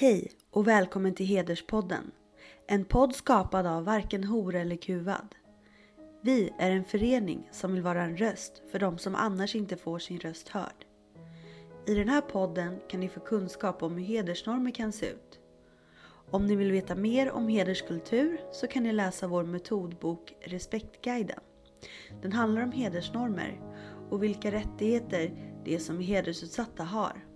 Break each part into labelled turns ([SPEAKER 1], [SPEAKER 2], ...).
[SPEAKER 1] Hej och välkommen till Hederspodden. En podd skapad av varken hora eller kuvad. Vi är en förening som vill vara en röst för de som annars inte får sin röst hörd. I den här podden kan ni få kunskap om hur hedersnormer kan se ut. Om ni vill veta mer om hederskultur så kan ni läsa vår metodbok Respektguiden. Den handlar om hedersnormer och vilka rättigheter de som är hedersutsatta har.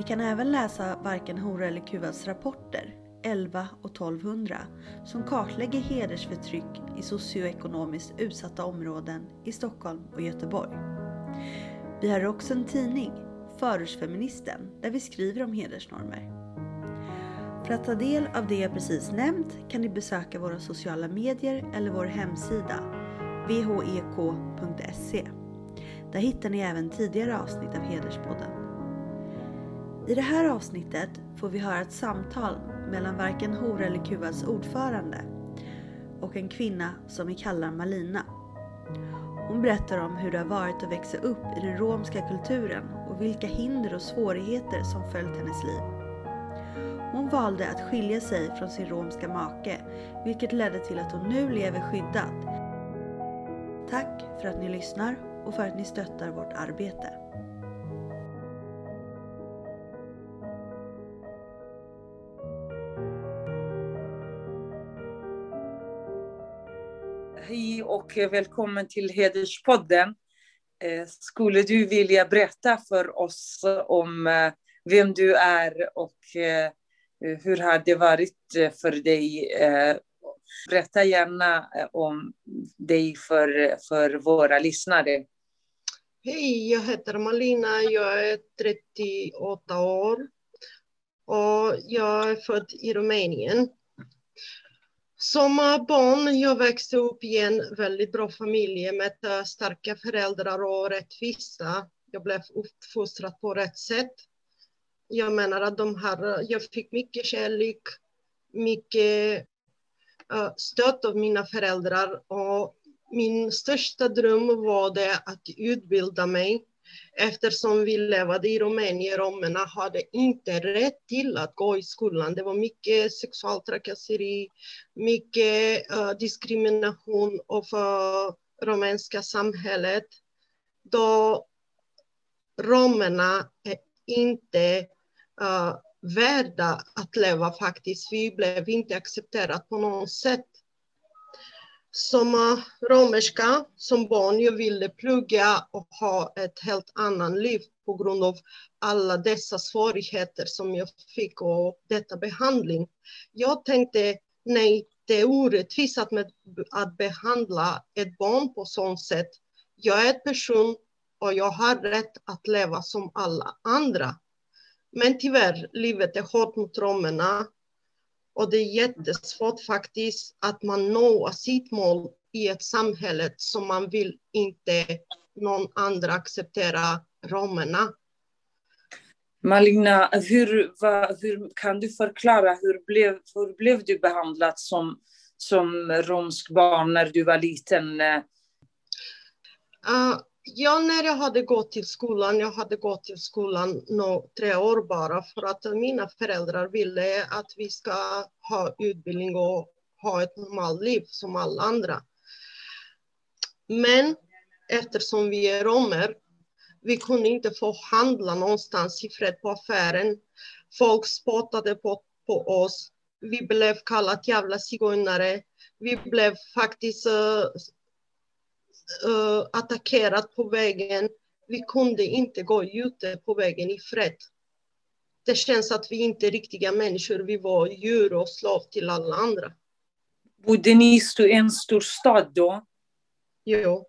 [SPEAKER 1] Ni kan även läsa Varken hora eller kuvads rapporter 11 och 1200 som kartlägger hedersförtryck i socioekonomiskt utsatta områden i Stockholm och Göteborg. Vi har också en tidning, Förortsfeministen, där vi skriver om hedersnormer. För att ta del av det jag precis nämnt kan ni besöka våra sociala medier eller vår hemsida whek.se. E. Där hittar ni även tidigare avsnitt av Hederspodden. I det här avsnittet får vi höra ett samtal mellan varken Hora eller Kuvas ordförande och en kvinna som vi kallar Malina. Hon berättar om hur det har varit att växa upp i den romska kulturen och vilka hinder och svårigheter som följt hennes liv. Hon valde att skilja sig från sin romska make, vilket ledde till att hon nu lever skyddad. Tack för att ni lyssnar och för att ni stöttar vårt arbete.
[SPEAKER 2] Hej och välkommen till Hederspodden. Eh, skulle du vilja berätta för oss om eh, vem du är och eh, hur har det varit för dig? Berätta gärna om dig för, för våra lyssnare.
[SPEAKER 3] Hej, jag heter Malina, jag är 38 år och jag är född i Rumänien. Som barn jag växte upp i en väldigt bra familj med starka föräldrar och rättvisa. Jag blev uppfostrad på rätt sätt. Jag menar att de här, jag fick mycket kärlek, mycket stöd av mina föräldrar och min största dröm var det att utbilda mig eftersom vi levde i Rumänien. Romerna hade inte rätt till att gå i skolan. Det var mycket sexualtrakasseri, mycket uh, diskrimination av uh, rumänska samhället. Då romerna är inte uh, värda att leva faktiskt. Vi blev inte accepterade på något sätt som romerska, som barn, jag ville plugga och ha ett helt annat liv på grund av alla dessa svårigheter som jag fick och detta behandling. Jag tänkte, nej, det är orättvist att, med, att behandla ett barn på sånt sätt. Jag är en person och jag har rätt att leva som alla andra. Men tyvärr, livet är hårt mot romerna och det är jättesvårt faktiskt att man når sitt mål i ett samhälle som man vill inte någon andra acceptera romerna.
[SPEAKER 2] Malina, hur, vad, hur kan du förklara hur blev, hur blev du behandlad som, som romsk barn när du var liten?
[SPEAKER 3] Uh, Ja, när jag hade gått till skolan, jag hade gått till skolan no, tre år bara för att mina föräldrar ville att vi ska ha utbildning och ha ett normalt liv som alla andra. Men eftersom vi är romer, vi kunde inte få handla någonstans i fred på affären. Folk spottade på, på oss. Vi blev kallade jävla zigenare. Vi blev faktiskt eh, uh, attackerat på vägen. Vi kunde inte gå ute på vägen i fred. Det känns att vi inte är riktiga människor. Vi var djur och slav till alla andra.
[SPEAKER 2] Bodde ni i en stor stad då?
[SPEAKER 3] Jo.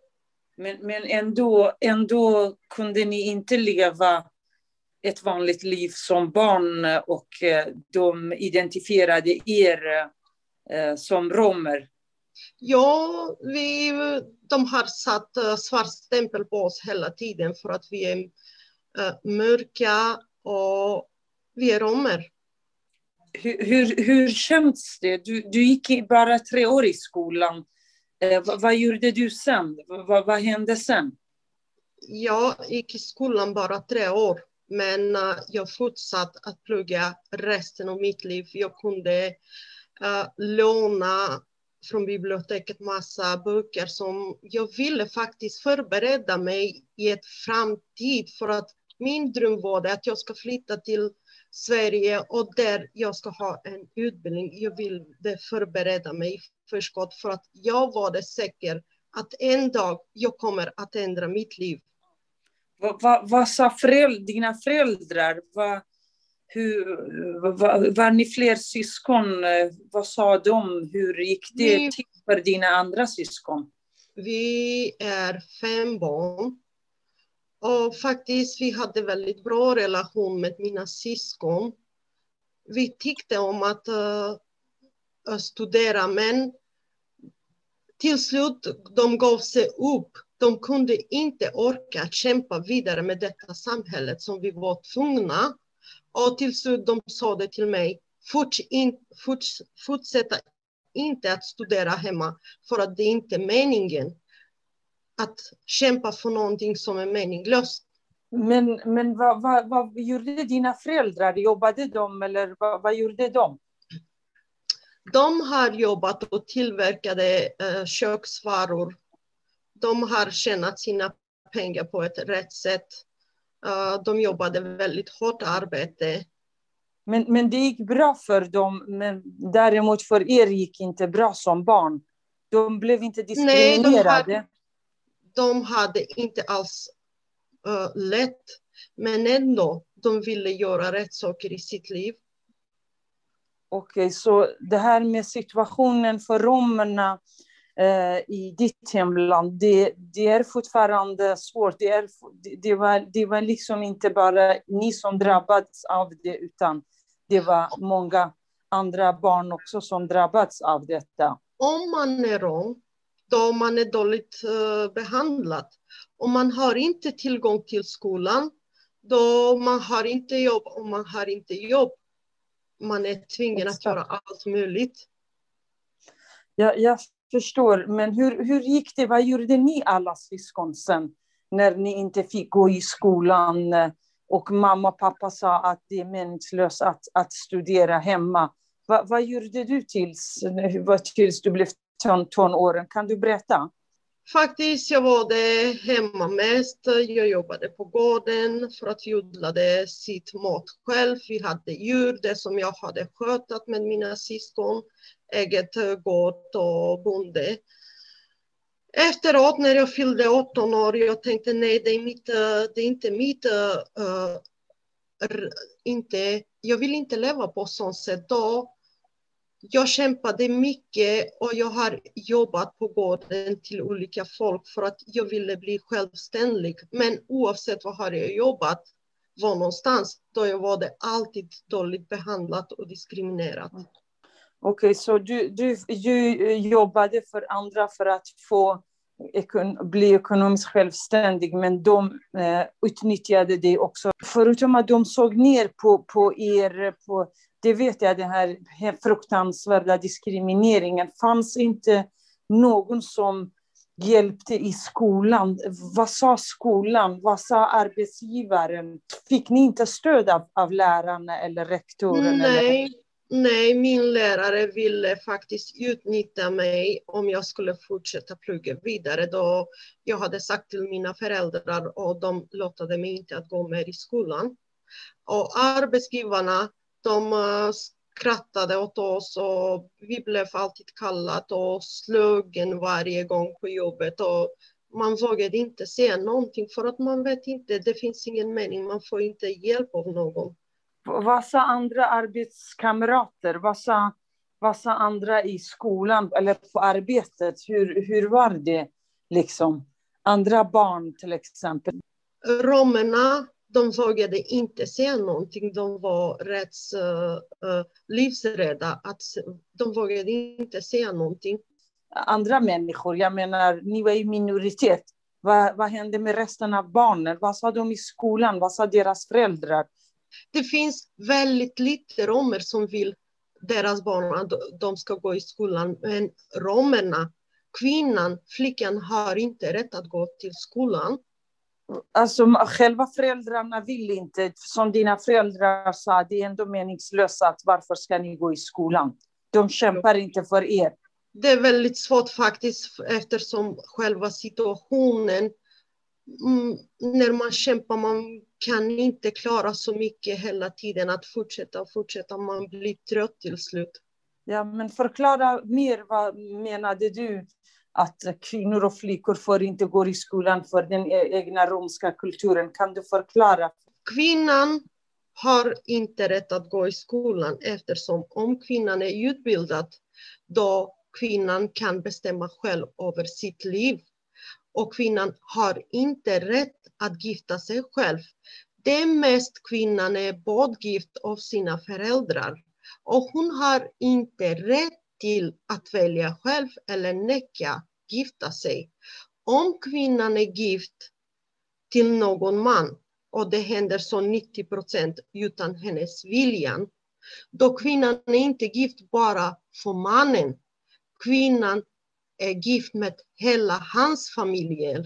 [SPEAKER 2] Men, men ändå, ändå kunde ni inte leva ett vanligt liv som barn och eh, de identifierade er eh, som romer.
[SPEAKER 3] Ja, vi, de har satt uh, svart stämpel på oss hela tiden för att vi är uh, mörka och vi är romer.
[SPEAKER 2] Hur, hur, hur känns det? Du, du gick bara tre år i skolan. Eh, vad, vad, gjorde du sen? Vad, vad hände sen?
[SPEAKER 3] Jag gick i skolan bara tre år. Men uh, jag fortsatte att plugga resten av mitt liv. Jag kunde uh, låna från biblioteket massa böcker som jag ville faktiskt förbereda mig i ett framtid för att min dröm var det att jag ska flytta till Sverige och där jag ska ha en utbildning. Jag ville förbereda mig förskott för att jag var det säker att en dag jag kommer att ändra mitt liv.
[SPEAKER 2] Vad, vad, vad sa föräldrar, dina föräldrar? Vad, hur, var, var ni fler syskon? Vad sa de? Hur gick det vi, till för dina andra syskon?
[SPEAKER 3] Vi är fem barn. Och faktiskt, vi hade väldigt bra relation med mina syskon. Vi tyckte om att uh, studera, men till slut de gav sig upp. De kunde inte orka kämpa vidare med detta samhället som vi var tvungna. Och till slut de sa det till mig, Forts in, forts, fortsätta inte att studera hemma för att det är inte meningen att kämpa för någonting som är meningslöst.
[SPEAKER 2] Men, men vad, vad, vad gjorde dina föräldrar? Jobbade de eller vad, vad gjorde de?
[SPEAKER 3] De har jobbat och tillverkade uh, köksvaror. De har tjänat sina pengar på ett rätt sätt. Uh, de jobbade väldigt hårt arbete.
[SPEAKER 2] Men, men det gick bra för dem, men däremot för er gick inte bra som barn. De blev inte diskriminerade. Nej, de, hade,
[SPEAKER 3] de hade inte alls uh, lätt, men ändå, de ville göra rätt saker i sitt liv.
[SPEAKER 2] Okej, okay, så det här med situationen för romerna eh, i ditt hemland, det, det, är fortfarande svårt. Det, är, det, var, det var liksom inte bara ni som drabbats av det, utan det var många andra barn också som drabbats av detta.
[SPEAKER 3] Om man är rom, då man är dåligt uh, behandlad. Om man har inte tillgång till skolan, då man har inte jobb och man har inte jobb. Man är tvingad att göra allt möjligt.
[SPEAKER 2] Ja, jag förstår, men hur, hur gick det? Vad gjorde ni alla syskon sen? När ni inte fick gå i skolan och mamma och pappa sa att det är meningslöst att, att studera hemma. Va, vad gjorde du tills, tills du blev ton, tonåren? Kan du berätta?
[SPEAKER 3] Faktiskt, jag var det hemma mest. Jag jobbade på gården för att odlade sitt mat själv. Vi hade djur, det som jag hade skötat med mina syskon, eget gård och bonde. Efteråt när jag fyllde 18 år, jag tänkte nej, det är, mitt, eh, det är inte mitt... Uh, inte, jag vill inte leva på sånt sätt. Då jag kämpade mycket och jag har jobbat på gården till olika folk för att jag ville bli självständig. Men oavsett vad har jag jobbat, var någonstans, då jag var det alltid dåligt behandlat och diskriminerat. Mm. Okej,
[SPEAKER 2] okay, så du, du, du eh, jobbade för andra för att få bli ekonomiskt självständig, men de eh, utnyttjade det också. Förutom att de såg ner på, på er, på det vet jag, den här fruktansvärda diskrimineringen, fanns inte någon som hjälpte i skolan. Vad sa skolan? Vad sa arbetsgivaren? Fick ni inte stöd av, av lärarna eller rektorn?
[SPEAKER 3] Nej, eller? nej, min lärare ville faktiskt utnyttja mig om jag skulle fortsätta plugga vidare. Då jag hade sagt till mina föräldrar och de låtade mig inte att gå mer i skolan. Och arbetsgivarna de eh, skrattade åt oss och vi blev alltid kallat och sluggen varje gång på jobbet. Och man vågade inte säga någonting för att man vet inte, det finns ingen mening, man får inte hjälp av någon.
[SPEAKER 2] Vad sa andra arbetskamrater? Vad sa, vad sa andra i skolan eller på arbetet? Hur, hur var det? liksom? Andra barn till exempel?
[SPEAKER 3] Romerna de vågade inte säga någonting. De var rätt uh, livsrädda. Att, de vågade inte säga någonting.
[SPEAKER 2] Andra människor, jag menar, ni var i minoritet. Vad, vad hände med resten av barnen? Vad sa de i skolan? Vad sa deras föräldrar?
[SPEAKER 3] Det finns väldigt lite romer som vill deras barn att de ska gå i skolan. Men romerna, kvinnan, flickan har inte rätt att gå till skolan.
[SPEAKER 2] Alltså själva föräldrarna vill inte. Som dina föräldrar sa, det är ändå meningslöst att varför ska ni gå i skolan? De kämpar inte för er.
[SPEAKER 3] Det är väldigt svårt faktiskt eftersom själva situationen, mm, när man kämpar, man kan inte klara så mycket hela tiden att fortsätta och fortsätta, man blir trött till slut.
[SPEAKER 2] Ja, men förklara mer, vad menade du? Att kvinnor och flickor får inte gå i skolan för den e-, egna romska kulturen. Kan du förklara?
[SPEAKER 3] Kvinnan har inte rätt att gå i skolan eftersom om kvinnan är utbildad, då kvinnan kan bestämma själv över sitt liv. Och kvinnan har inte rätt att gifta sig själv. Det mest kvinnan är bortgift av sina föräldrar. Och hon har inte rätt till att välja själv eller neka gifta sig. Om kvinnan är gift till någon man och det händer så 90 procent utan hennes vilja, då kvinnan är inte gift bara för mannen. Kvinnan är gift med hela hans familjer.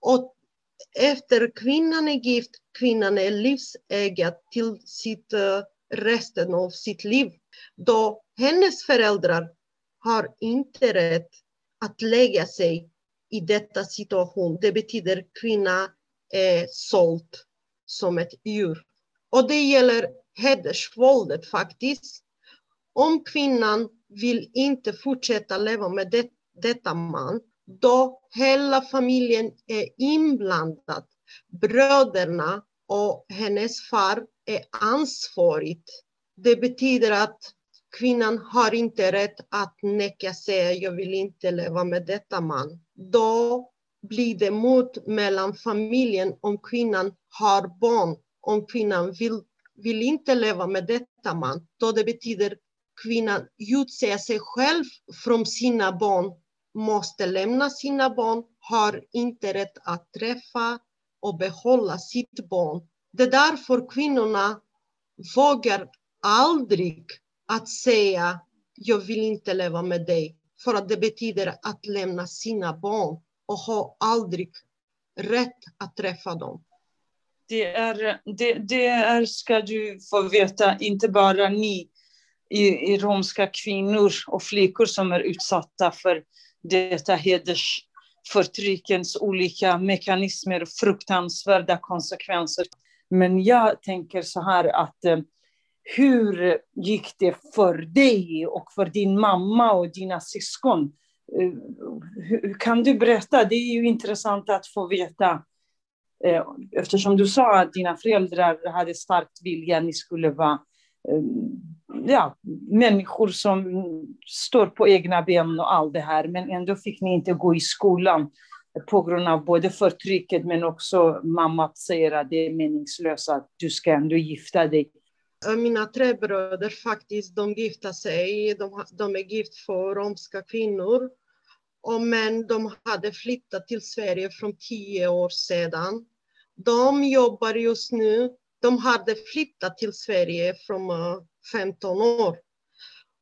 [SPEAKER 3] Och efter kvinnan är gift, kvinnan är livsägare till sitt eh, resten av sitt liv. Då hennes föräldrar har inte rätt att lägga sig i detta situation. Det betyder kvinna är såld som ett djur. Och det gäller hedersvåldet faktiskt. Om kvinnan vill inte fortsätta leva med det, detta man, då hela familjen är inblandad. Bröderna och hennes far är ansvarigt. Det betyder att kvinnan har inte rätt att neka säga jag vill inte leva med detta man. Då blir det mot mellan familjen om kvinnan har barn. Om kvinnan vill, vill inte leva med detta man, då det betyder kvinnan utser sig själv från sina barn, måste lämna sina barn, har inte rätt att träffa och behålla sitt barn. Det är därför kvinnorna vågar aldrig att säga jag vill inte leva med dig. För att det betyder att lämna sina barn och ha aldrig rätt att träffa dem.
[SPEAKER 2] Det är, det, det är, ska du få veta, inte bara ni i, i romska kvinnor och flickor som är utsatta för detta hedersförtryckens olika mekanismer, fruktansvärda konsekvenser. Men jag tänker så här att eh, hur gick det för dig och för din mamma och dina syskon? Eh, kan du berätta? Det är ju intressant att få veta. Eh, eftersom du sa att dina föräldrar hade starkt vilja, ni skulle vara eh, ja, människor som står på egna ben och allt det här, men ändå fick ni inte gå i skolan på grund av både förtrycket men också mamma säger att det är meningslöst att du ska ändå gifta dig.
[SPEAKER 3] Eh, mina tre bröder faktiskt, de gifta sig. De, de är gift för romska kvinnor. Och men de hade flyttat till Sverige från tio år sedan. De jobbar just nu. De hade flyttat till Sverige från eh, 15 år.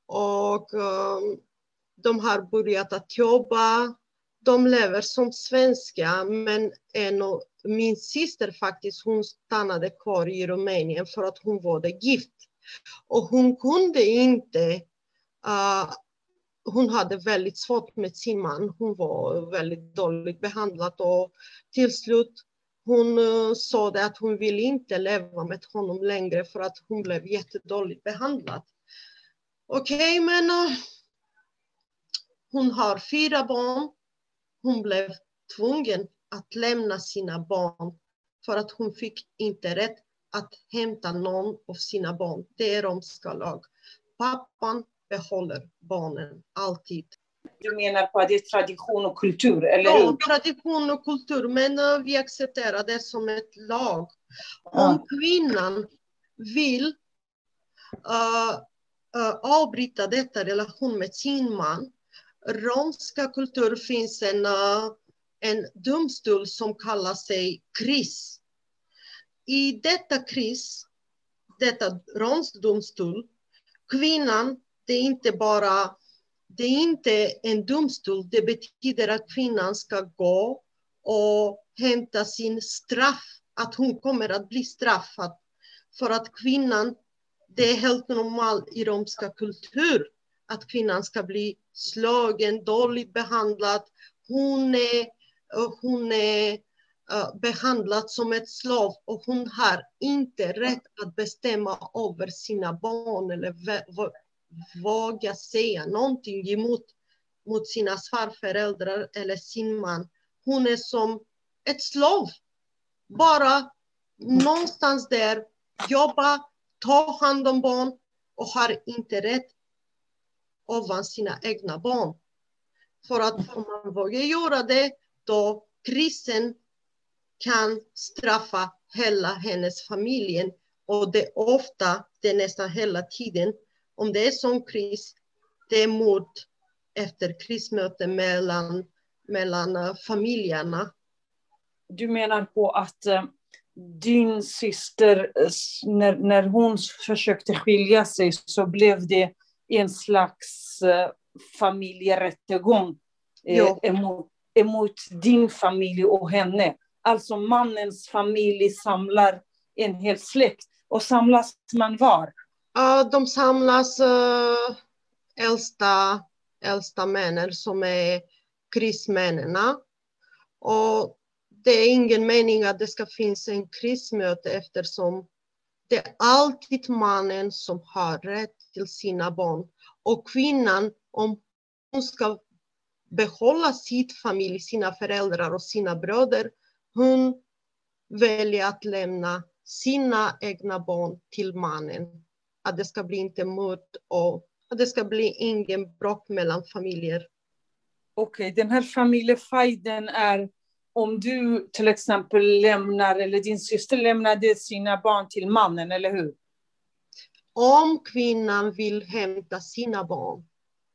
[SPEAKER 3] Och um, de har börjat att jobba. De lever som svenska, men är nog min syster faktiskt, hon stannade kvar i Rumänien för att hon var gift. Och hon kunde inte uh, hon hade väldigt svårt med sin man. Hon var väldigt dåligt behandlad och till slut hon uh, sa det att hon ville inte leva med honom längre för att hon blev jättedåligt behandlad. Okej, okay, men uh, hon har fyra barn. Hon blev tvungen att lämna sina barn för att hon fick inte rätt att hämta någon av sina barn. Det är romska lag. Pappan behåller barnen alltid.
[SPEAKER 2] Du menar på att det är tradition och kultur, eller
[SPEAKER 3] Ja, tradition och kultur, men uh, vi accepterar det som ett lag. Om kvinnan vill uh, uh, avbryta detta relation med sin man, romska kultur finns en, uh, en domstol som kallar sig KRIS. I detta KRIS, detta romsk domstol, kvinnan det är inte bara, det är inte en domstol, det betyder att kvinnan ska gå och hämta sin straff, att hon kommer att bli straffad. För att kvinnan, det är helt normalt i romska kultur att kvinnan ska bli slagen, dåligt behandlad. Hon är, hon är behandlad som ett slav och hon har inte rätt att bestämma över sina barn eller våga säga någonting emot mot sina svärföräldrar eller sin man. Hon är som ett slav. Bara någonstans där, jobba, ta hand om barn och har inte rätt ovan sina egna barn. För att om man vågar göra det, då krisen kan straffa hela hennes familj. Och det är ofta, det är nästan hela tiden, om det är sån kris, det är mord efter krismöte mellan, mellan eh, familjerna.
[SPEAKER 2] Du menar på att uh, din syster, när, när hon försökte skilja sig så blev det en slags uh, familjerättegång emot, emot din familj och henne. Alltså mannens familj samlar en hel släkt. Och samlas man var?
[SPEAKER 3] Ja, de samlas uh, äldsta, äldsta männen som är krismännen. Och det är ingen mening att det ska finnas en krismöte eftersom det är alltid mannen som har rätt till sina barn. Och kvinnan, om hon ska behålla sitt familj, sina föräldrar och sina bröder, hon väljer att lämna sina egna barn till mannen. Att det ska bli inte mord och att det ska bli ingen bråk mellan familjer.
[SPEAKER 2] Okej, okay, den här familjefajden är om du till exempel lämnar, eller din syster lämnade sina barn till mannen, eller hur?
[SPEAKER 3] Om kvinnan vill hämta sina barn.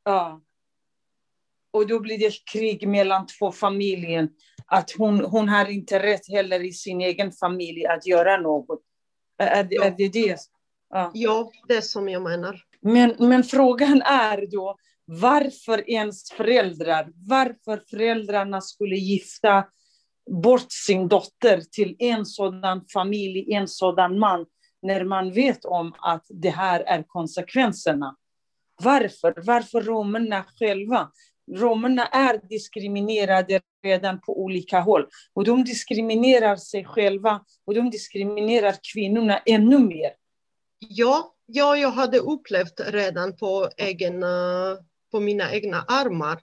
[SPEAKER 2] Ja. Och då blir det krig mellan två familjer att hon, hon har inte rätt heller i sin egen familj att göra något. Är, ja. är det det?
[SPEAKER 3] Ja. ja, det är som jag menar.
[SPEAKER 2] Men, men frågan är då varför ens föräldrar, varför föräldrarna skulle gifta bort sin dotter till en sådan familj, en sådan man, när man vet om att det här är konsekvenserna. Varför? Varför romerna själva? Romerna är diskriminerade redan på olika håll. Och de diskriminerar sig själva och de diskriminerar kvinnorna ännu mer.
[SPEAKER 3] Ja, ja jag hade upplevt redan på, egen, eh, på mina egna armar.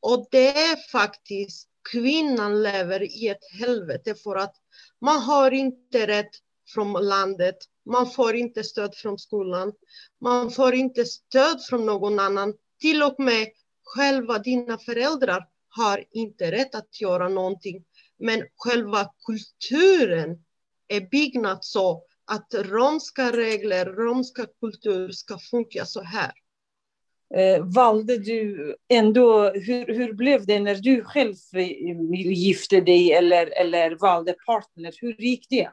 [SPEAKER 3] Och det är faktiskt, kvinnan lever i ett helvete för att man har inte rätt från landet. Man får inte stöd från skolan. Man får inte stöd från någon annan. Till och med själva dina föräldrar har inte rätt att göra någonting. Men själva kulturen är byggnad så att romska regler, romska kultur ska funka så här.
[SPEAKER 2] Eh, valde du ändå, hur, hur blev det när du själv gifte dig eller, eller valde partner? Hur gick det?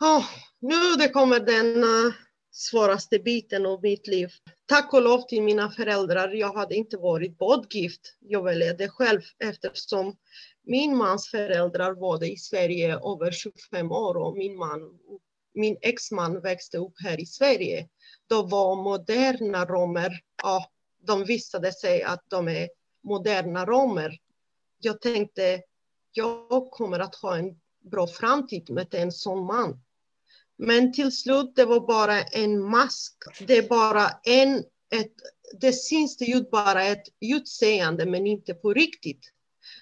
[SPEAKER 3] Oh, nu det kommer den uh, svåraste biten av mitt liv. Tack och lov till mina föräldrar. Jag hade inte varit bortgift. Jag väljer det själv eftersom min mans föräldrar var i Sverige över 25 år och min, man, min exman växte upp här i Sverige. Då var moderna romer, ja, de visade sig att de är moderna romer. Jag tänkte, jag kommer att ha en bra framtid med en sån man. Men till slut, det var bara en mask. Det är bara en, ett, det syns det ut bara ett utseende, men inte på riktigt.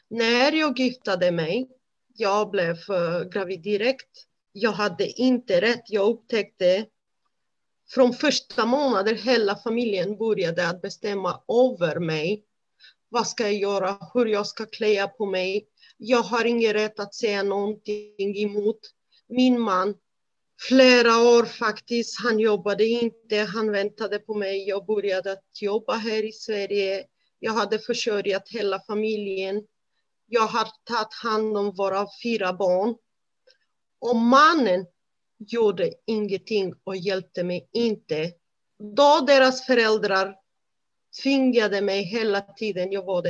[SPEAKER 3] När jag giftade mig, jag blev eh, gravid direkt. Jag hade inte rätt. Jag upptäckte från första månaden hela familjen började att bestämma över mig. Vad ska jag göra? Hur jag ska klä på mig? Jag har ingen rätt att säga någonting emot. Min man flera år faktiskt. Han jobbade inte, han väntade på mig. Jag började att jobba här i Sverige. Jag hade försörjat hela familjen. Jag har tagit hand om våra fyra barn. Och mannen gjorde ingenting och hjälpte mig inte. Då deras föräldrar tvingade mig hela tiden, jag var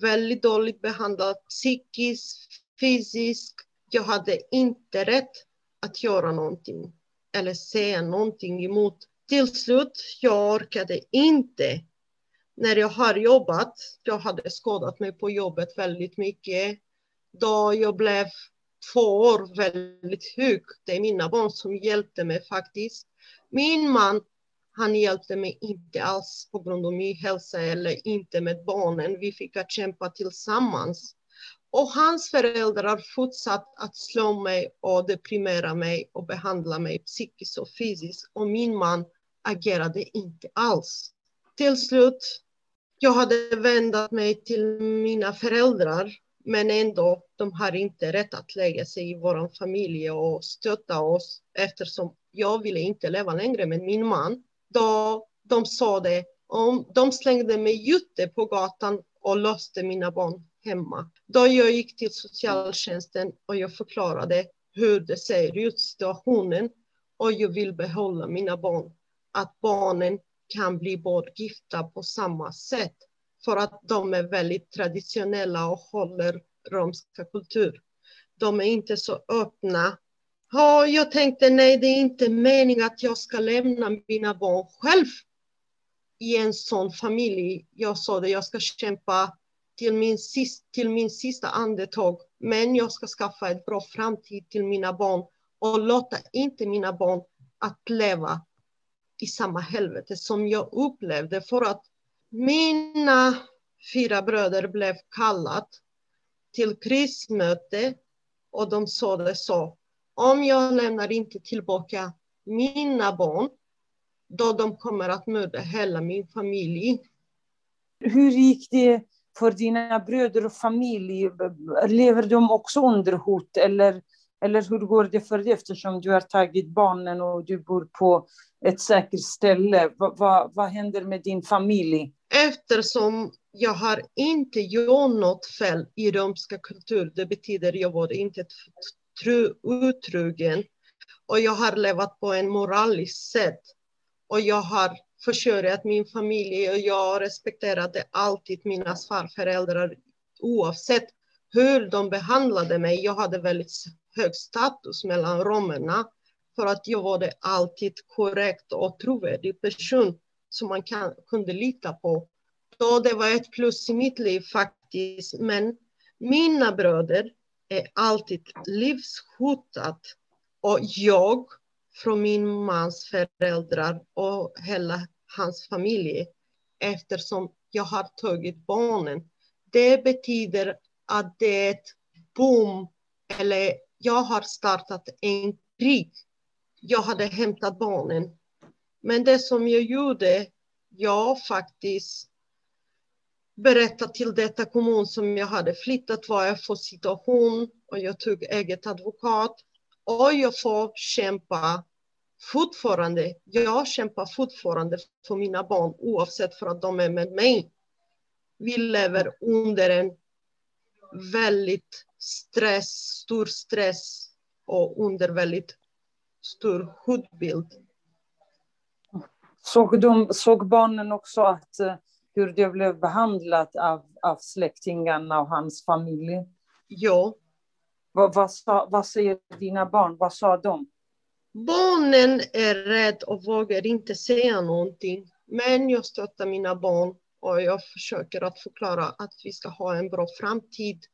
[SPEAKER 3] väldigt dåligt behandlad psykiskt, fysiskt. Jag hade inte rätt att göra någonting eller säga någonting emot. Till slut, jag orkade inte. När jag har jobbat, jag hade skadat mig på jobbet väldigt mycket. Då jag blev två år väldigt hög. Det är mina barn som hjälpte mig faktiskt. Min man, han hjälpte mig inte alls på grund av min hälsa eller inte med barnen. Vi fick att kämpa tillsammans. Och hans föräldrar fortsatte att slå mig och deprimera mig och behandla mig psykiskt och fysiskt. Och min man agerade inte alls. Till slut, jag hade vänt mig till mina föräldrar men ändå, de har inte rätt att lägga sig i vår familj och stötta oss eftersom jag ville inte leva längre med min man. Då de sa det, om de slängde mig ute på gatan och löste mina barn hemma. Då jag gick till socialtjänsten och jag förklarade hur det ser ut, situationen, och jag vill behålla mina barn. Att barnen kan bli bortgifta på samma sätt för att de är väldigt traditionella och håller romska kultur. De är inte så öppna. Ja, jag tänkte nej, det är inte meningen att jag ska lämna mina barn själv i en sån familj. Jag sa det, jag ska kämpa till min, sist, till min sista andetag. Men jag ska skaffa ett bra framtid till mina barn och låta inte mina barn att leva i samma helvete som jag upplevde. För att mina fyra bröder blev kallat till krismöte och de sa det så. Om jag lämnar inte tillbaka mina barn, då de kommer att mörda hela min familj.
[SPEAKER 2] Hur gick det för dina bröder och familj? Eh, lever de också under hot eller, eller hur går det för dig eftersom du har tagit barnen och du bor på ett säkert ställe? Vad, va, vad händer med din familj?
[SPEAKER 3] Eftersom jag har inte gjort något fel i romska kultur, det betyder jag var inte otrogen och jag har levat på en moraliskt sätt och jag har försörjat min familj och jag respekterade alltid mina svärföräldrar oavsett hur de behandlade mig. Jag hade väldigt hög status mellan romerna för att jag var alltid korrekt och trovärdig person som man kan, kunde lita på. Så det var ett plus i mitt liv faktiskt. Men mina bröder är alltid livshotat och jag från min mans föräldrar och hela hans familj eftersom jag har tagit barnen. Det betyder att det är ett boom eller jag har startat en krig. Jag hade hämtat barnen. Men det som jag gjorde, jag faktiskt berättade till detta kommun som jag hade flyttat vad jag för situation och jag tog eget advokat och jag får kämpa fortfarande, jag kämpar fortfarande för mina barn oavsett för att de är med mig. Vi lever under en väldigt stress, stor stress och under väldigt stor hotbild.
[SPEAKER 2] Såg, de, såg barnen också att eh, hur det blev behandlat av, av släktingarna och hans familj?
[SPEAKER 3] Ja.
[SPEAKER 2] Vad, vad, sa, vad säger dina barn? Vad sa de?
[SPEAKER 3] Barnen är rädda och vågar inte säga någonting. Men jag stöttar mina barn och jag försöker att förklara att vi ska ha en bra framtid.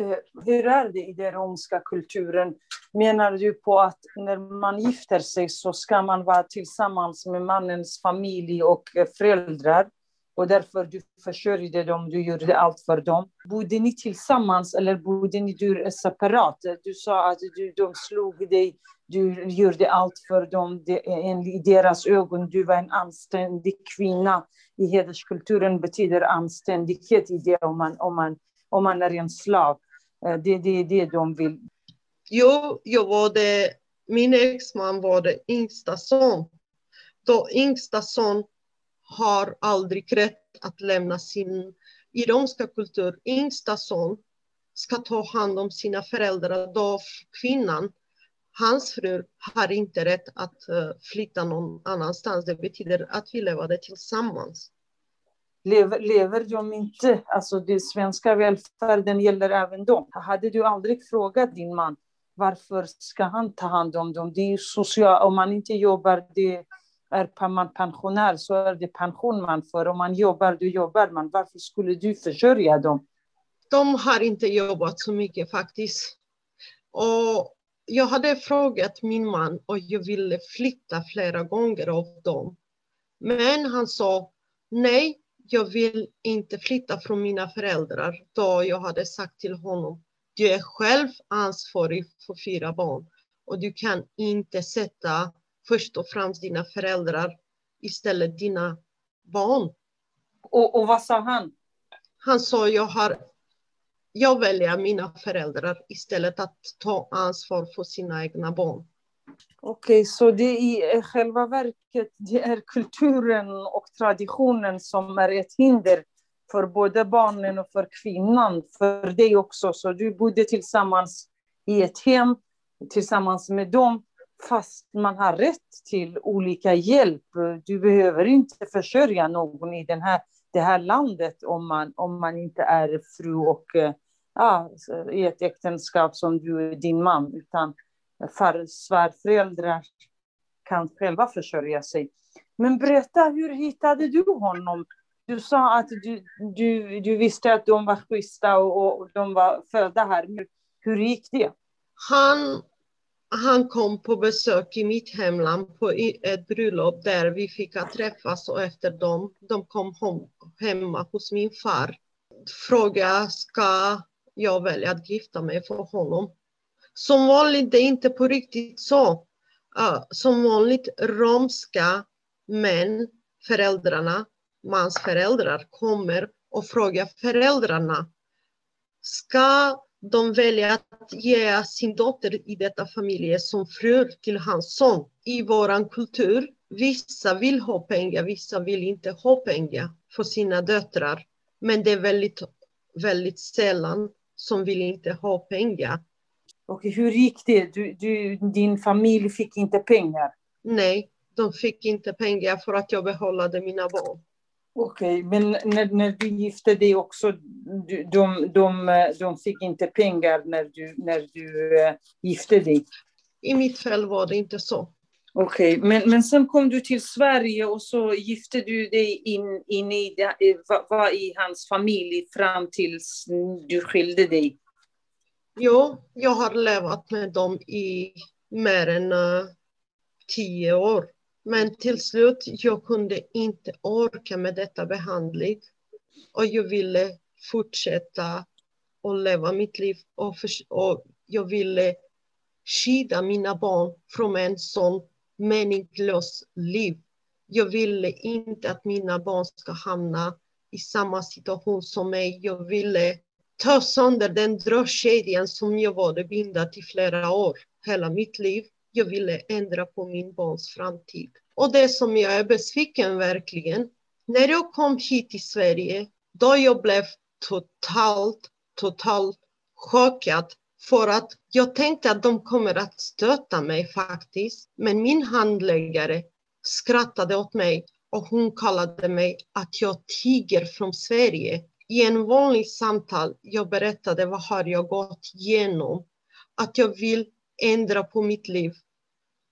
[SPEAKER 2] Eh, hur är det i den romska kulturen? Menar du på att när man gifter sig så ska man vara tillsammans med mannens familj och eh, föräldrar? Och därför du försörjde dem, du gjorde allt för dem. Bodde ni tillsammans eller bodde ni du eh, separat? Du sa att du, de slog dig, du gjorde allt för dem. I deras ögon, du var en anständig kvinna. I hederskulturen betyder anständighet i det om man, om man, om man är en slav. Eh, det är det, det de vill.
[SPEAKER 3] Jo, jag var det, min exman var det yngsta son. Då yngsta son har aldrig rätt att lämna sin iranska kultur, yngsta son ska ta hand om sina föräldrar, då kvinnan, hans fru, har inte rätt att eh, flytta någon annanstans. Det betyder att vi levde tillsammans.
[SPEAKER 2] lever, lever de inte, alltså den svenska välfärden gäller även dem. Hade du aldrig frågat din man varför ska han ta hand om dem? Det är social, om man inte jobbar, det är man pensionär så är det pension man får. Om man jobbar, då jobbar man. Varför skulle du försörja dem?
[SPEAKER 3] De har inte jobbat så mycket faktiskt. Och jag hade frågat min man och jag ville flytta flera gånger av dem. Men han sa nej, jag vill inte flytta från mina föräldrar. Då jag hade sagt till honom, du är själv ansvarig för fyra barn och du kan inte sätta först och främst dina föräldrar istället dina barn.
[SPEAKER 2] Och, och vad sa han?
[SPEAKER 3] Han sa, jag, har, jag väljer mina föräldrar istället att ta ansvar för sina egna barn.
[SPEAKER 2] Okej, okay, så det är i själva verket det är kulturen och traditionen som är ett hinder för både barnen och för kvinnan, för dig också. Så du bodde tillsammans i ett hem tillsammans med dem, fast man har rätt till olika hjälp. Du behöver inte försörja någon i den här, det här landet om man, om man inte är fru och eh, ja, i ett äktenskap som du är din man, utan far, svärföräldrar kan själva försörja sig. Men berätta, hur hittade du honom? Du sa att du, du, du visste att de var schyssta och, och de var födda här. Hur gick det?
[SPEAKER 3] Han, han kom på besök i mitt hemland på ett bröllop där vi fick träffas och efter dem, de kom hem, hemma hos min far. Fråga, ska jag välja att gifta mig för honom? Som vanligt, det är inte på riktigt så. Uh, som vanligt romska män, föräldrarna, mans föräldrar kommer och frågar föräldrarna. Ska de välja att ge sin dotter i detta familj som fru till hans son? I vår kultur, vissa vill ha pengar, vissa vill inte ha pengar för sina döttrar. Men det är väldigt, väldigt sällan som vill inte ha pengar.
[SPEAKER 2] Och hur gick det? Du, du, din familj fick inte pengar?
[SPEAKER 3] Nej, de fick inte pengar för att jag behållade mina barn.
[SPEAKER 2] Okej, okay, men när, när du gifte dig också, du, de, de, de fick inte pengar när du, när du uh, gifte dig?
[SPEAKER 3] I mitt fall var det inte så.
[SPEAKER 2] Okej, okay, men, men sen kom du till Sverige och så gifte du dig in, in i, var, var i hans familj fram tills du skilde dig?
[SPEAKER 3] Jo, jag har levat med dem i mer än uh, tio år. Men till slut, jag kunde inte orka med detta behandling. Och jag ville fortsätta och leva mitt liv. Och, för, och jag ville skydda mina barn från en sån meningslös liv. Jag ville inte att mina barn ska hamna i samma situation som mig. Jag ville ta sönder den dragkedjan som jag var bindad i flera år, hela mitt liv. Jag ville ändra på min barns framtid. Och det som jag är besviken verkligen, när jag kom hit till Sverige, då jag blev totalt, totalt chockad för att jag tänkte att de kommer att stöta mig faktiskt. Men min handläggare skrattade åt mig och hon kallade mig att jag tiger från Sverige. I en vanlig samtal jag berättade vad har jag gått igenom. Att jag vill ändra på mitt liv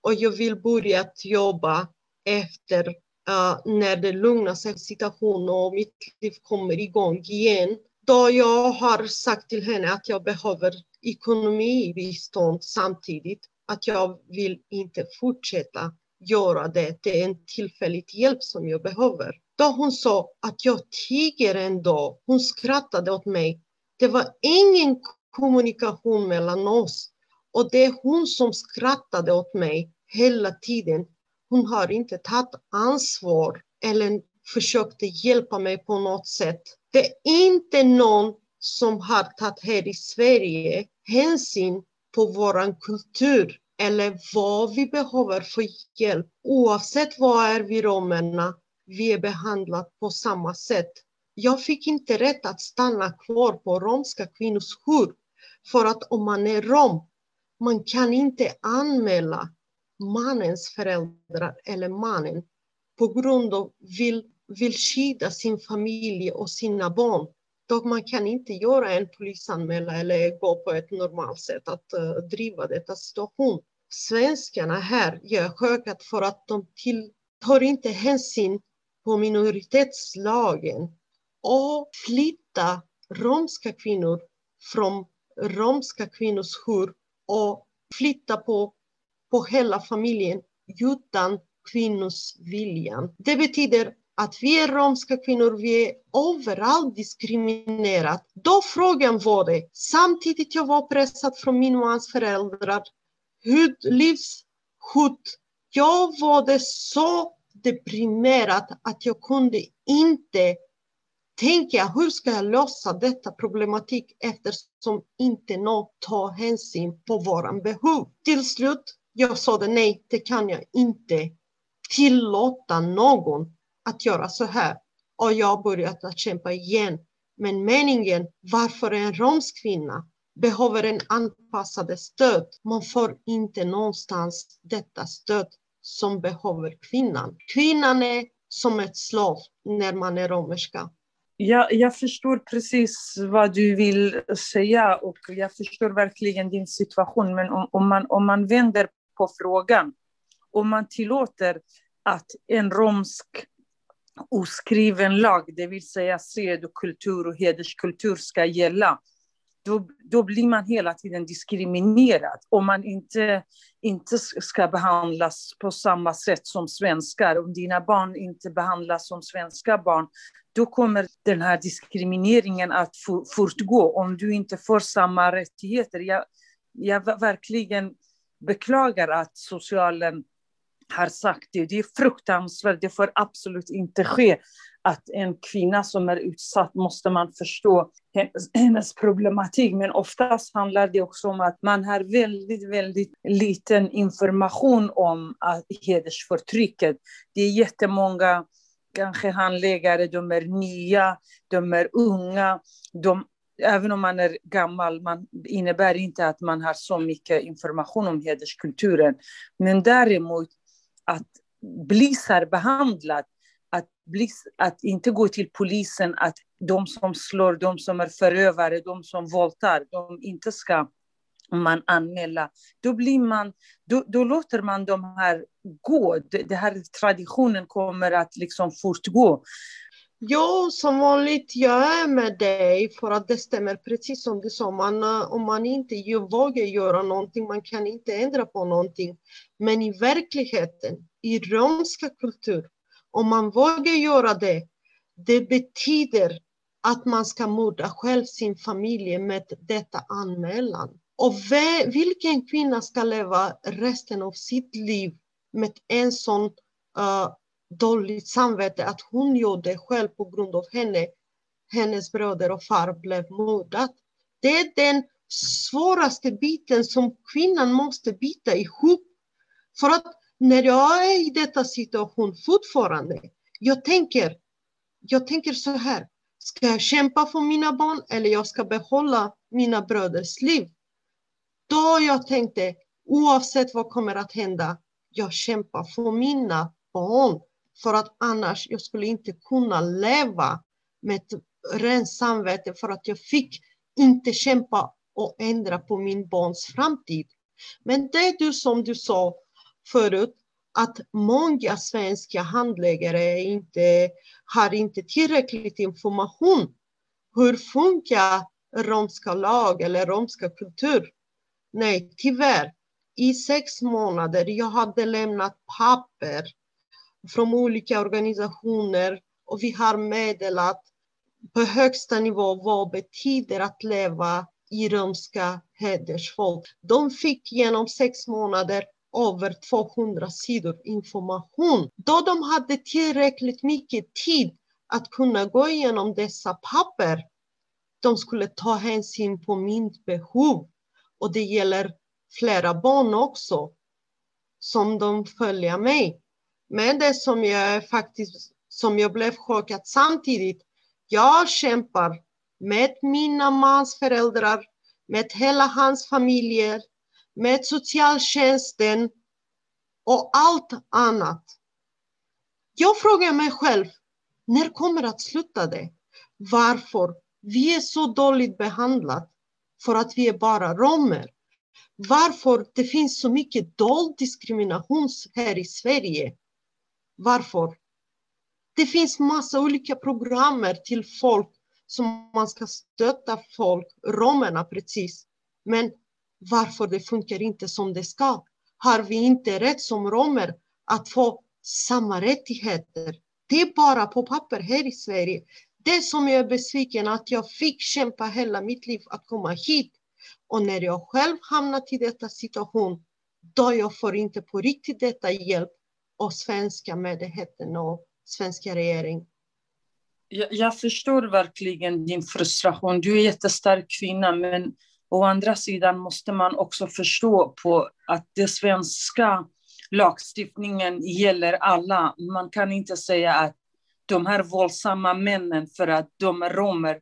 [SPEAKER 3] och jag vill börja jobba efter uh, när det lugnar sig situationen och mitt liv kommer igång igen. Då jag har sagt till henne att jag behöver ekonomibistånd samtidigt, att jag vill inte fortsätta göra det. Det är en tillfällig hjälp som jag behöver. Då hon sa att jag tiger ändå. Hon skrattade åt mig. Det var ingen kommunikation mellan oss. Och det är hon som skrattade åt mig hela tiden. Hon har inte tagit ansvar eller försökte hjälpa mig på något sätt. Det är inte någon som har tagit här i Sverige hänsyn på vår kultur eller vad vi behöver för hjälp. Oavsett vad är vi romerna, vi är behandlade på samma sätt. Jag fick inte rätt att stanna kvar på romska kvinnors jour för att om man är rom, man kan inte anmäla mannens föräldrar eller mannen på grund av vill vill skydda sin familj och sina barn, då man kan inte göra en polisanmälan eller gå på ett normalt sätt att uh, driva detta situation. Svenskarna här gör skökat för att de till, tar inte hänsyn på minoritetslagen och flytta romska kvinnor från romska kvinnors hur och flytta på, på hela familjen utan kvinnors vilja. Det betyder att vi är romska kvinnor, vi är överallt diskriminerade. Då frågan var det, samtidigt jag var pressad från min mans föräldrar, hud, livshot. Jag var det så deprimerad att jag kunde inte Tänker jag, hur ska jag lösa detta problematik eftersom inte någon tar hänsyn på våra behov. Till slut jag sa det nej, det kan jag inte tillåta någon att göra så här. Och jag började att kämpa igen. Men meningen varför en romsk kvinna behöver en anpassad stöd. Man får inte någonstans detta stöd som behöver kvinnan. Kvinnan är som ett slav när man är romerska.
[SPEAKER 2] Jag, jag förstår precis vad du vill säga och jag förstår verkligen din situation. Men om, om, man, om man vänder på frågan, om man tillåter att en romsk oskriven lag, det vill säga sed och kultur och hederskultur ska gälla, då, då blir man hela tiden diskriminerad. Om man inte, inte ska behandlas på samma sätt som svenskar, om dina barn inte behandlas som svenska barn, då kommer den här diskrimineringen att fortgå om du inte får samma rättigheter. Jag, jag verkligen beklagar att socialen har sagt det. Det är fruktansvärt, det får absolut inte ske. Att en kvinna som är utsatt måste man förstå hennes problematik. Men oftast handlar det också om att man har väldigt, väldigt liten information om hedersförtrycket. Det är jättemånga kanske handläggare, de är nya, de är unga, de även om man är gammal, man innebär inte att man har så mycket information om hederskulturen. Men däremot att bli särbehandlad, bli, att inte gå till polisen, att de som slår, de som är förövare, de som våldtar, de inte ska man anmäla, då, blir man, då, då låter man de här gå. Den här traditionen kommer att liksom fortgå.
[SPEAKER 3] Ja, som vanligt, jag är med dig för att det stämmer precis som du sa. Man, eh, om man inte vågar göra någonting, man kan inte ändra på någonting. Men i verkligheten, i romska kultur, om man vågar göra det, det betyder att man ska mörda själv sin familj med detta anmälan. Och vilken kvinna ska leva resten av sitt liv med en sån uh, dåligt samvete att hon gjorde själv på grund av henne. Hennes bröder och far blev mördad. Det är den svåraste biten som kvinnan måste bita ihop. För att när jag är i detta situation fortfarande, jag tänker, jag tänker så här, ska jag kämpa för mina barn eller jag ska behålla mina bröders liv? Då jag tänkte, oavsett vad kommer att hända, jag kämpar för mina barn. För att annars jag skulle inte kunna leva med ett rent samvete för att jag fick inte kämpa och ändra på min barns framtid. Men det är du som du sa förut, att många svenska handläggare inte, har inte tillräckligt information. Hur funkar romska lag eller romska kultur? Nej, tyvärr. I sex månader jag hade lämnat papper från olika organisationer och vi har meddelat på högsta nivå vad betyder att leva i romska hedersfolk. De fick genom sex månader över 200 sidor information. Då de hade tillräckligt mycket tid att kunna gå igenom dessa papper, de skulle ta hänsyn på mitt behov. Och det gäller flera barn också, som de följer mig. Men det som jag faktiskt, som jag blev chockad samtidigt, jag kämpar med mina mans föräldrar, med hela hans familjer, med socialtjänsten och allt annat. Jag frågar mig själv, När kommer att sluta det? Varför? Vi är så dåligt behandlade för att vi är bara romer. Varför det finns så mycket dold diskrimination här i Sverige? Varför? Det finns massa olika program till folk som man ska stötta folk, romerna precis. Men varför det funkar inte som det ska? Har vi inte rätt som romer att få samma rättigheter? Det är bara på papper här i Sverige. Det som jag är besviken att jag fick kämpa hela mitt liv att komma hit. Och när jag själv hamnat i detta situation, då jag får inte på riktigt detta hjälp av svenska myndigheter och svenska regeringen.
[SPEAKER 2] Jag, jag, förstår verkligen din frustration. Du är en jättestark kvinna, men å andra sidan måste man också förstå på att den svenska lagstiftningen gäller alla. Man kan inte säga att de här våldsamma männen, för att de är romer,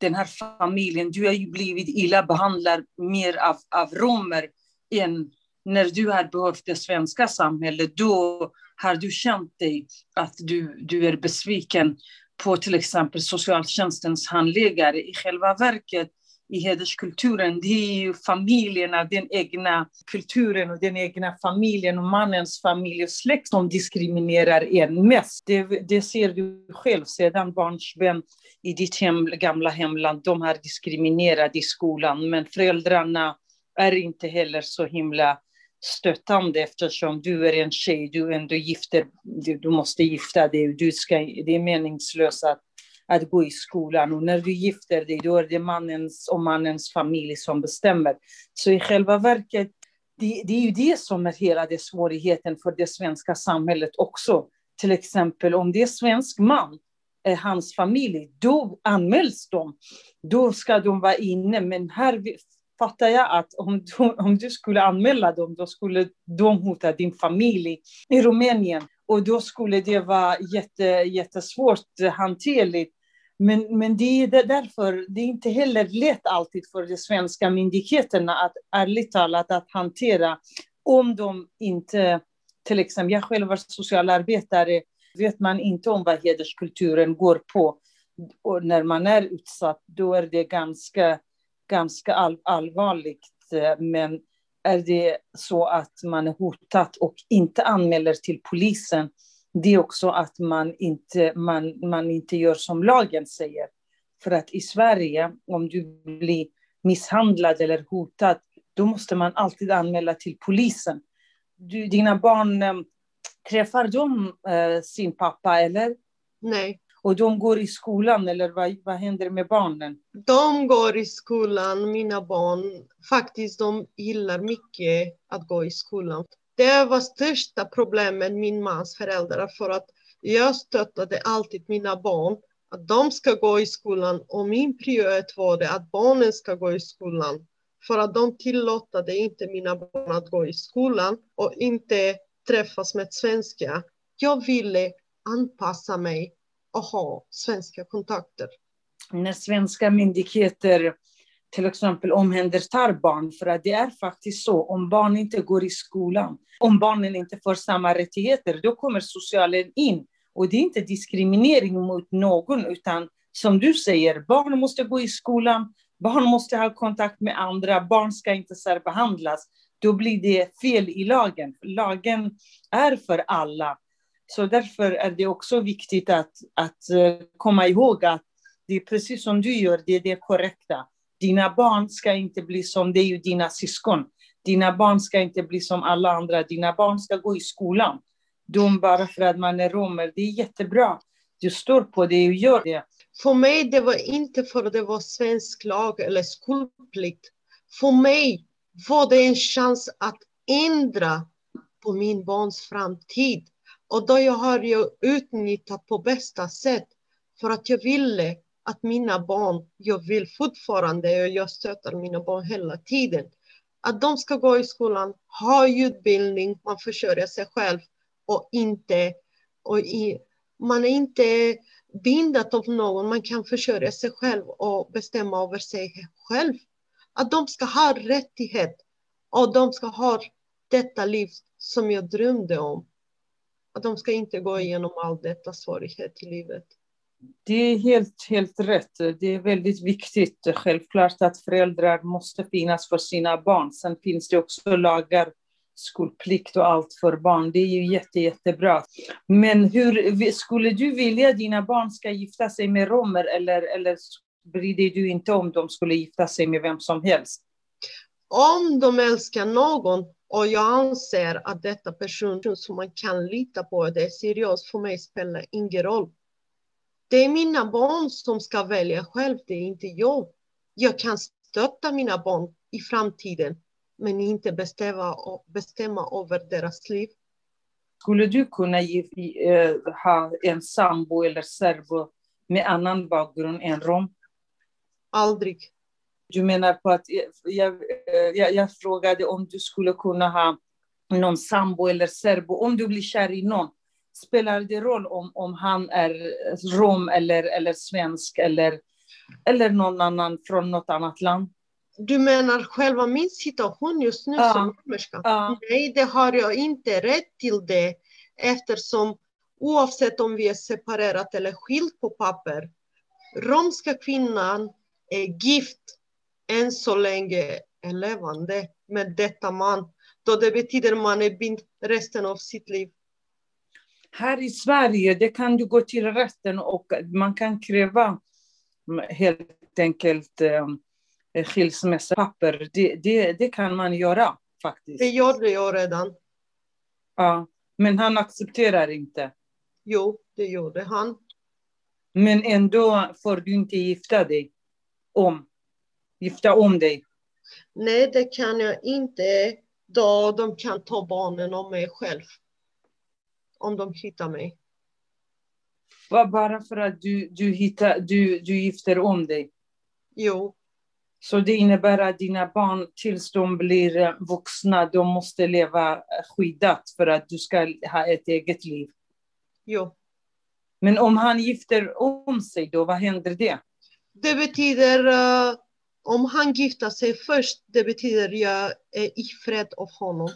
[SPEAKER 2] den här familjen, du har ju blivit illa behandlad mer av, av romer än när du har behövt det svenska samhället. Då har du känt dig att du, du är besviken på till exempel socialtjänstens handläggare. I själva verket i hederskulturen, det är ju familjerna, den egna kulturen och den egna familjen och mannens familj och släkt som diskriminerar en mest. Det, det ser du själv sedan barnsben i ditt hem, gamla hemland, de har diskriminerat i skolan, men föräldrarna är inte heller så himla stöttande eftersom du är en tjej, du ändå gifter, du, du måste gifta dig, du ska, det är meningslöst att, att gå i skolan och när du gifter dig då är det mannens och mannens familj som bestämmer. Så i själva verket, det, det är ju det som är hela det svårigheten för det svenska samhället också. Till exempel om det är svensk man, eh, hans familj, då anmäls de. Då ska de vara inne, men här fattar jag att om du, om du skulle anmäla dem, då skulle de hota din familj i Rumänien. Och då skulle det vara jätte, jättesvårt hanterligt. Men, men det är därför det är inte heller lätt alltid för de svenska myndigheterna att ärligt talat att hantera om de inte, till exempel jag själv var socialarbetare, vet man inte om vad hederskulturen går på. Och när man är utsatt, då är det ganska ganska all, allvarligt. Men är det så att man är hotad och inte anmäler till polisen, det är också att man inte, man, man inte gör som lagen säger. För att i Sverige, om du blir misshandlad eller hotad, då måste man alltid anmäla till polisen. Du, dina barn, eh, träffar de äh, sin pappa eller?
[SPEAKER 3] Nej.
[SPEAKER 2] Och de går i skolan, eller vad, vad händer med barnen?
[SPEAKER 3] De går i skolan, mina barn. Faktiskt, de gillar mycket att gå i skolan. Det var största problemet med min mans föräldrar, för att jag stöttade alltid mina barn att de ska gå i skolan och min prioritet var det att barnen ska gå i skolan. För att de tillåtade inte mina barn att gå i skolan och inte träffas med svenska. Jag ville anpassa mig och ha svenska kontakter.
[SPEAKER 2] När svenska myndigheter till exempel omhändertar barn, för att det är faktiskt så, om barn inte går i skolan, om barnen inte får samma rättigheter, då kommer socialen in. Och det är inte diskriminering mot någon, utan som du säger, barn måste gå i skolan, barn måste ha kontakt med andra, barn ska inte särbehandlas. Då blir det fel i lagen. Lagen är för alla. Så därför är det också viktigt att, att eh, komma ihåg att det är precis som du gör, det är det korrekta. Dina barn ska inte bli som det är ju dina syskon. Dina barn ska inte bli som alla andra. Dina barn ska gå i skolan. De bara för att man är romer, det är jättebra. Du står på det och gör det.
[SPEAKER 3] För mig det var inte för att det var svensk lag eller skolplikt. För mig var det en chans att ändra på min barns framtid. Och då jag har jag utnyttjat på bästa sätt för att jag ville att mina barn, jag vill fortfarande, och jag stöttar mina barn hela tiden, att de ska gå i skolan, ha utbildning, man försörjer sig själv och inte, och i, man är inte bindat av någon, man kan försörja sig själv och bestämma över sig själv. Att de ska ha rättighet och de ska ha detta liv som jag drömde om. Att de ska inte gå igenom all detta svårighet i livet.
[SPEAKER 2] Det är helt, helt rätt. Det är väldigt viktigt. Självklart att föräldrar måste finnas för sina barn. Sen finns det också lagar, skolplikt och allt för barn. Det är ju jätte, jättebra. Men hur skulle du vilja att dina barn ska gifta sig med romer eller, eller bryr dig du inte om de skulle gifta sig med vem som helst?
[SPEAKER 3] Om de älskar någon och jag anser att detta person som man kan lita på, det är seriöst, för mig spelar ingen roll. Det är mina barn som ska välja själv, det är inte jag. Jag kan stötta mina barn i framtiden, men inte bestämma, bestämma över deras liv.
[SPEAKER 2] Skulle du kunna äh, ha en sambo eller serbo med annan bakgrund än rom?
[SPEAKER 3] Aldrig.
[SPEAKER 2] Du menar på att jag, jag, jag frågade om du skulle kunna ha någon sambo eller serbo, om du blir kär i någon, spelar det roll om, om han är rom eller, eller svensk eller, eller någon annan från något annat land?
[SPEAKER 3] Du menar själva min situation just nu ja. som romerska? Ja. Nej, det har jag inte rätt till det eftersom oavsett om vi är separerat eller skilt på papper, romska kvinnan är gift än så länge är levande med detta man. Då det betyder man är bind resten av sitt liv.
[SPEAKER 2] Här i Sverige det kan du gå till rätten och man kan kräva helt enkelt eh, skilsmässopapper. Det, det, det kan man göra faktiskt.
[SPEAKER 3] Det gjorde jag redan.
[SPEAKER 2] Ja, men han accepterar inte.
[SPEAKER 3] Jo, det gjorde han.
[SPEAKER 2] Men ändå får du inte gifta dig om, gifta om dig.
[SPEAKER 3] Nej, det kan jag inte. Då de kan ta barnen om mig själv om de hittar mig.
[SPEAKER 2] Bara för att du, du, hittar, du, du gifter om dig?
[SPEAKER 3] Jo.
[SPEAKER 2] Så det innebär att dina barn tills de blir eh, vuxna, de måste leva skyddat för att du ska ha ett eget liv?
[SPEAKER 3] Jo.
[SPEAKER 2] Men om han gifter om sig då, vad händer det?
[SPEAKER 3] Det betyder, uh, om han gifter sig först, det betyder jag är i fred av honom.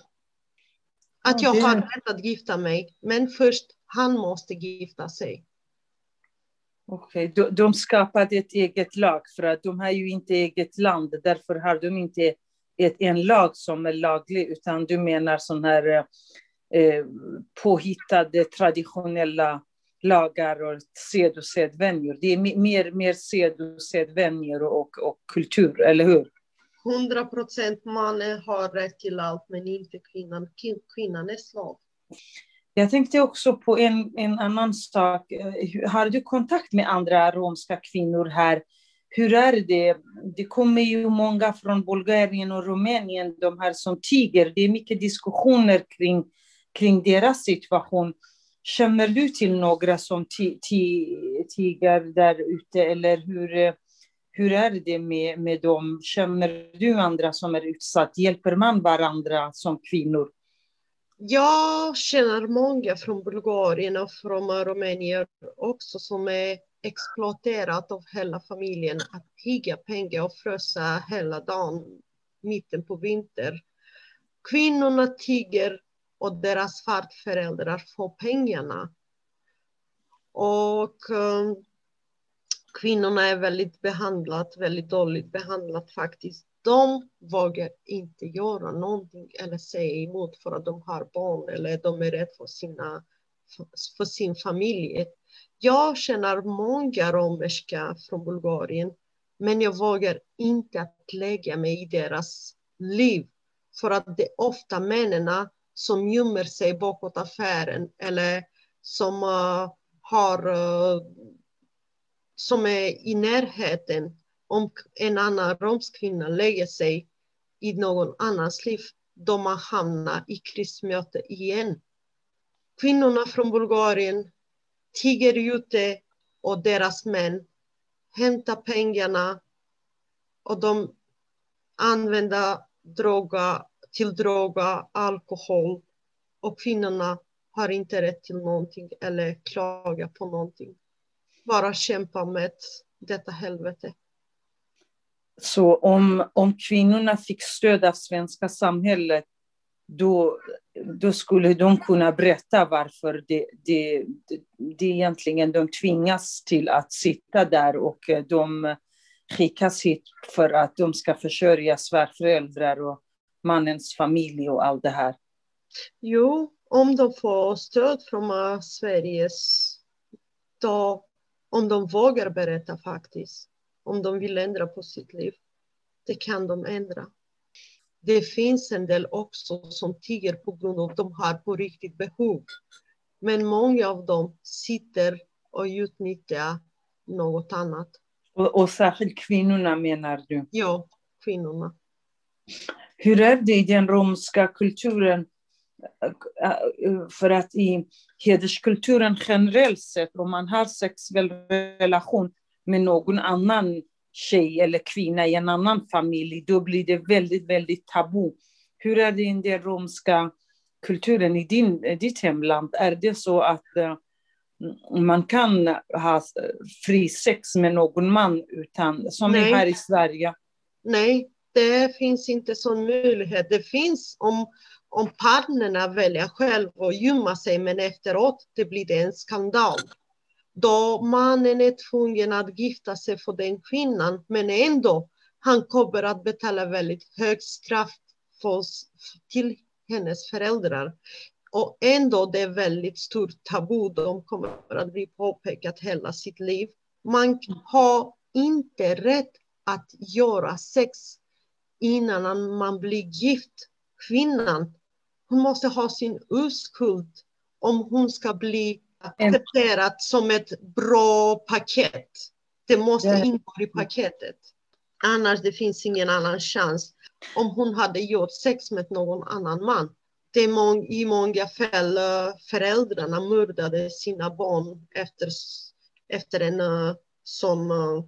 [SPEAKER 3] Att jag har rätt att gifta mig, men först han måste gifta sig.
[SPEAKER 2] Okej, okay. de, de skapade ett eget lag för att de har ju inte eget land. Därför har de inte ett, en lag som är laglig, utan du menar sån här eh, påhittade traditionella lagar och sed och sedvänjor. Det är mer, mer sed och sedvänjor och, och kultur, eller hur?
[SPEAKER 3] 100 procent mannen har rätt till allt, men inte kvinnan. Kvinnan är slav.
[SPEAKER 2] Jag tänkte också på en, en annan sak. Har du kontakt med andra romska kvinnor här? Hur är det? Det kommer ju många från Bulgarien och Rumänien, de här som tiger. Det är mycket diskussioner kring, kring deras situation. Känner du till några som tiger där ute, eller hur, eh, hur är det med, med dem? Känner du andra som är utsatta? Hjälper man varandra som kvinnor?
[SPEAKER 3] Jag känner många från Bulgarien och från Rumänien också som är exploaterat av hela familjen att tigga pengar och frysa hela dagen mitten på vinter. Kvinnorna tigger och deras farföräldrar får pengarna. Och um, kvinnorna är väldigt behandlat, väldigt dåligt behandlat faktiskt. De vågar inte göra någonting eller säga emot för att de har barn eller de är rädda för, sina, för sin familj. Jag känner många romerska från Bulgarien, men jag vågar inte att lägga mig i deras liv för att det är ofta männen som gömmer sig bakåt affären eller som uh, har uh, som är i närheten om en annan romsk kvinna lägger sig i någon annans liv, de man hamnar i krismöte igen. Kvinnorna från Bulgarien tigger ute och deras män hämtar pengarna och de använder droga, till droga, alkohol och kvinnorna har inte rätt till någonting eller klaga på någonting bara kämpa med detta helvete.
[SPEAKER 2] Så om, om kvinnorna fick stöd av svenska samhället, då, då skulle de kunna berätta varför det, det, det, egentligen de tvingas till att sitta där och de skickas hit för att de ska försörja svärföräldrar och mannens familj och allt det här.
[SPEAKER 3] Jo, om de får stöd från Sveriges, då, om de vågar berätta faktiskt, om de vill ändra på sitt liv, det kan de ändra. Det finns en del också som tiger på grund av att de har på riktigt behov. Men många av dem sitter och utnyttjar något annat.
[SPEAKER 2] Och, och särskilt kvinnorna menar du?
[SPEAKER 3] Ja, kvinnorna.
[SPEAKER 2] Hur är det i den romska kulturen? För att i hederskulturen generellt sett, om man har sexuell relation med någon annan tjej eller kvinna i en annan familj, då blir det väldigt, väldigt tabu. Hur är det i den romska kulturen i din, ditt hemland? Är det så att uh, man kan ha fri sex med någon man utan, som Nej. är här i Sverige?
[SPEAKER 3] Nej, det finns inte sån möjlighet. Det finns om, om partnerna väljer själv att gömma sig, men efteråt det blir det en skandal. Då mannen är tvungen att gifta sig för den kvinnan, men ändå, han kommer att betala väldigt högt straff för, till hennes föräldrar. Och ändå det är väldigt stort tabu. De kommer att bli påpekat hela sitt liv. Man har inte rätt att göra sex innan man blir gift. Kvinnan, hon måste ha sin oskuld om hon ska bli accepterad som ett bra paket. Det måste ingå i paketet. Annars det finns ingen annan chans. Om hon hade gjort sex med någon annan man. Det är må I många fall uh, föräldrarna mördade sina barn efter, efter en uh, som... Uh,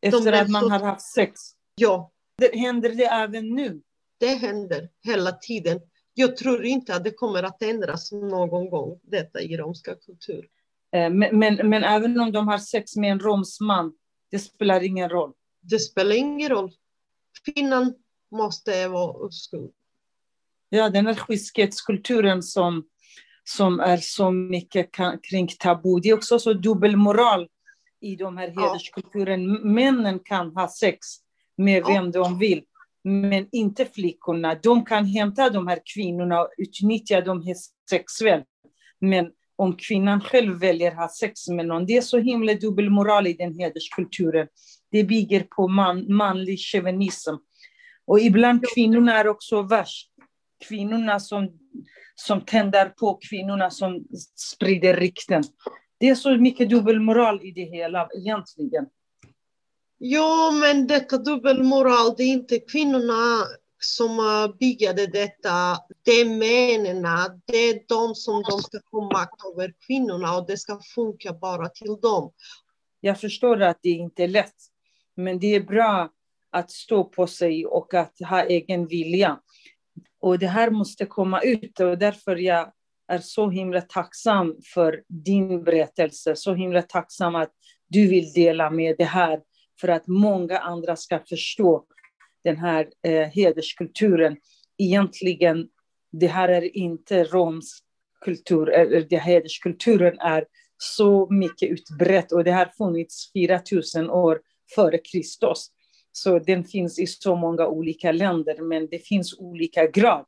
[SPEAKER 2] efter att man så... har haft sex?
[SPEAKER 3] Ja.
[SPEAKER 2] Det, händer det även nu?
[SPEAKER 3] Det händer hela tiden. Jag tror inte att det kommer att ändras någon gång, detta i romska kultur.
[SPEAKER 2] Men, men, men även om de har sex med en romsman, det spelar ingen roll?
[SPEAKER 3] Det spelar ingen roll. Kvinnan måste vara oskuld.
[SPEAKER 2] Ja, den här skyskhetskulturen som, som är så mycket kring tabu. Det är också så dubbelmoral i de här hederskulturen. Ja. Männen kan ha sex med vem ja. de vill, men inte flickorna. De kan hämta de här kvinnorna och utnyttja dem sexuellt. Men om kvinnan själv väljer att ha sex med någon, det är så himla dubbelmoral i den hederskulturen. Det bygger på man, manlig chauvinism. Och ibland kvinnorna är också värst. Kvinnorna som, som tänder på, kvinnorna som sprider rykten. Det är så mycket dubbelmoral i det hela egentligen.
[SPEAKER 3] Ja, men detta dubbelmoral, det är inte kvinnorna som byggde detta. Det är männen, det är de som de ska få makt över kvinnorna och det ska funka bara till dem.
[SPEAKER 2] Jag förstår att det inte är lätt, men det är bra att stå på sig och att ha egen vilja. Och det här måste komma ut och därför jag är så himla tacksam för din berättelse, så himla tacksam att du vill dela med det här för att många andra ska förstå den här eh, hederskulturen. Egentligen, det här är inte romsk kultur, eller det hederskulturen är så mycket utbrett och det har funnits 4000 år före Kristus. Så den finns i så många olika länder, men det finns olika grad.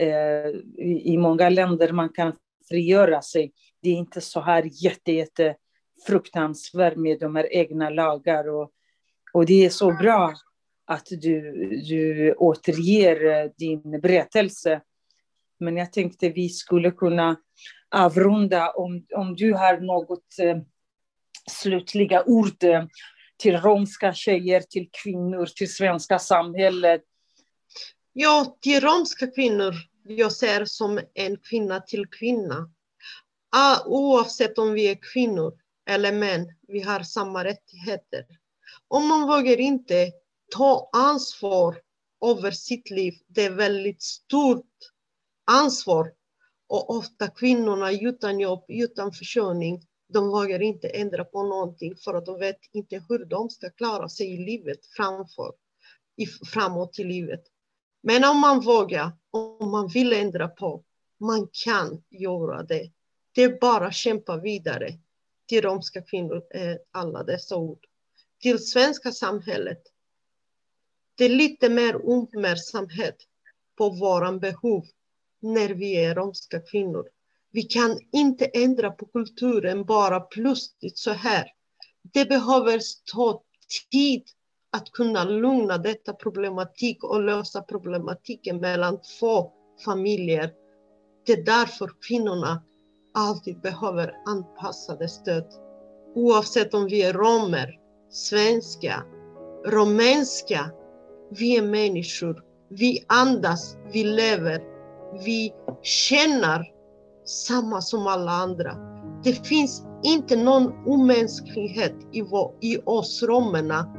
[SPEAKER 2] Eh, i, I många länder man kan frigöra sig. Det är inte så här jätte, jätte fruktansvärt med de här egna lagar och och det är så bra att du, du återger eh, din berättelse. Men jag tänkte vi skulle kunna avrunda om, om du har något eh, slutliga ord eh, till romska tjejer, till kvinnor, till svenska samhället.
[SPEAKER 3] Ja, till romska kvinnor. Jag ser som en kvinna till kvinna. Ah, oavsett om vi är kvinnor eller män, vi har samma rättigheter. Om man vågar inte ta ansvar över sitt liv, det är väldigt stort ansvar. Och ofta kvinnorna utan jobb, utan försörjning, de vågar inte ändra på någonting för att de vet inte hur de ska klara sig i livet framför, i, framåt i livet. Men om man vågar, om man vill ändra på, man kan göra det. Det är bara att kämpa vidare till romska kvinnor, alla dessa ord. Till svenska samhället. Det är lite mer uppmärksamhet på våra behov när vi är romska kvinnor. Vi kan inte ändra på kulturen bara plötsligt så här. Det behöver ta tid att kunna lugna detta problematik och lösa problematiken mellan två familjer. Det är därför kvinnorna alltid behöver anpassade stöd. Oavsett om vi är romer, svenska, rumänska. Vi är människor. Vi andas, vi lever, vi känner samma som alla andra. Det finns inte någon omänsklighet i, vår, i oss romerna